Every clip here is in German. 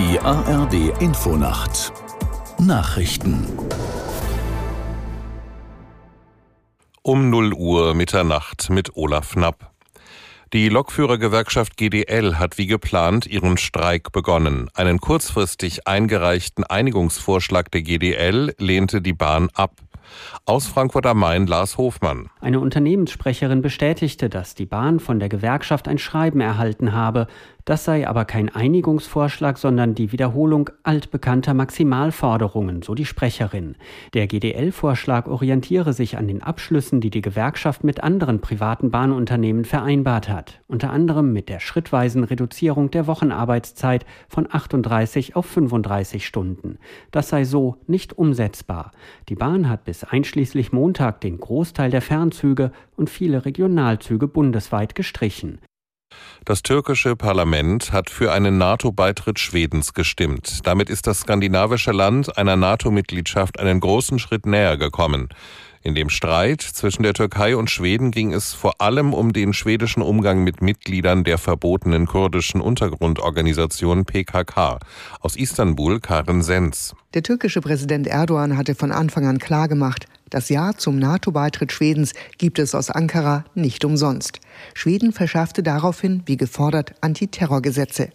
Die ARD Infonacht Nachrichten Um 0 Uhr Mitternacht mit Olaf Knapp. Die Lokführergewerkschaft GDL hat wie geplant ihren Streik begonnen. Einen kurzfristig eingereichten Einigungsvorschlag der GDL lehnte die Bahn ab. Aus Frankfurt am Main Lars Hofmann. Eine Unternehmenssprecherin bestätigte, dass die Bahn von der Gewerkschaft ein Schreiben erhalten habe. Das sei aber kein Einigungsvorschlag, sondern die Wiederholung altbekannter Maximalforderungen, so die Sprecherin. Der GDL-Vorschlag orientiere sich an den Abschlüssen, die die Gewerkschaft mit anderen privaten Bahnunternehmen vereinbart hat, unter anderem mit der schrittweisen Reduzierung der Wochenarbeitszeit von 38 auf 35 Stunden. Das sei so nicht umsetzbar. Die Bahn hat bis einschließlich Montag den Großteil der Fernzüge und viele Regionalzüge bundesweit gestrichen. Das türkische Parlament hat für einen NATO-Beitritt Schwedens gestimmt. Damit ist das skandinavische Land einer NATO-Mitgliedschaft einen großen Schritt näher gekommen. In dem Streit zwischen der Türkei und Schweden ging es vor allem um den schwedischen Umgang mit Mitgliedern der verbotenen kurdischen Untergrundorganisation PKK. Aus Istanbul Karen Sens. Der türkische Präsident Erdogan hatte von Anfang an klargemacht, das Ja zum NATO-Beitritt Schwedens gibt es aus Ankara nicht umsonst. Schweden verschärfte daraufhin, wie gefordert, Antiterrorgesetze.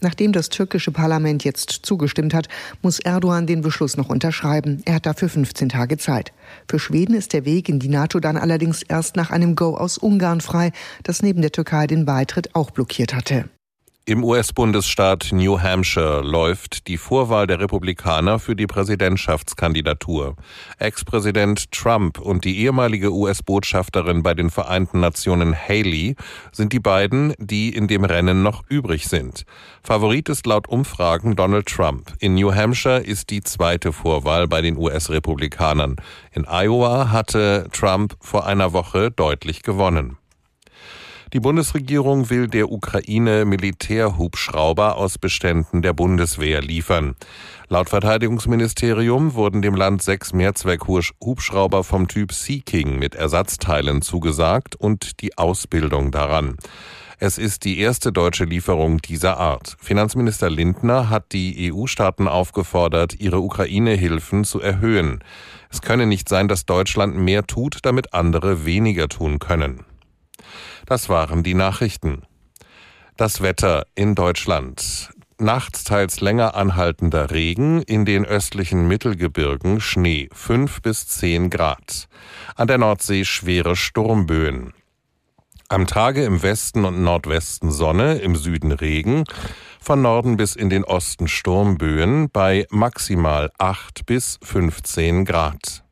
Nachdem das türkische Parlament jetzt zugestimmt hat, muss Erdogan den Beschluss noch unterschreiben. Er hat dafür 15 Tage Zeit. Für Schweden ist der Weg in die NATO dann allerdings erst nach einem Go aus Ungarn frei, das neben der Türkei den Beitritt auch blockiert hatte. Im US-Bundesstaat New Hampshire läuft die Vorwahl der Republikaner für die Präsidentschaftskandidatur. Ex-Präsident Trump und die ehemalige US-Botschafterin bei den Vereinten Nationen Haley sind die beiden, die in dem Rennen noch übrig sind. Favorit ist laut Umfragen Donald Trump. In New Hampshire ist die zweite Vorwahl bei den US-Republikanern. In Iowa hatte Trump vor einer Woche deutlich gewonnen. Die Bundesregierung will der Ukraine Militärhubschrauber aus Beständen der Bundeswehr liefern. Laut Verteidigungsministerium wurden dem Land sechs Mehrzweck-Hubschrauber vom Typ Sea King mit Ersatzteilen zugesagt und die Ausbildung daran. Es ist die erste deutsche Lieferung dieser Art. Finanzminister Lindner hat die EU-Staaten aufgefordert, ihre Ukraine-Hilfen zu erhöhen. Es könne nicht sein, dass Deutschland mehr tut, damit andere weniger tun können. Das waren die Nachrichten. Das Wetter in Deutschland. Nachts teils länger anhaltender Regen, in den östlichen Mittelgebirgen Schnee 5 bis 10 Grad. An der Nordsee schwere Sturmböen. Am Tage im Westen und Nordwesten Sonne, im Süden Regen, von Norden bis in den Osten Sturmböen bei maximal 8 bis 15 Grad.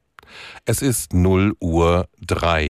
Es ist 0 Uhr 3.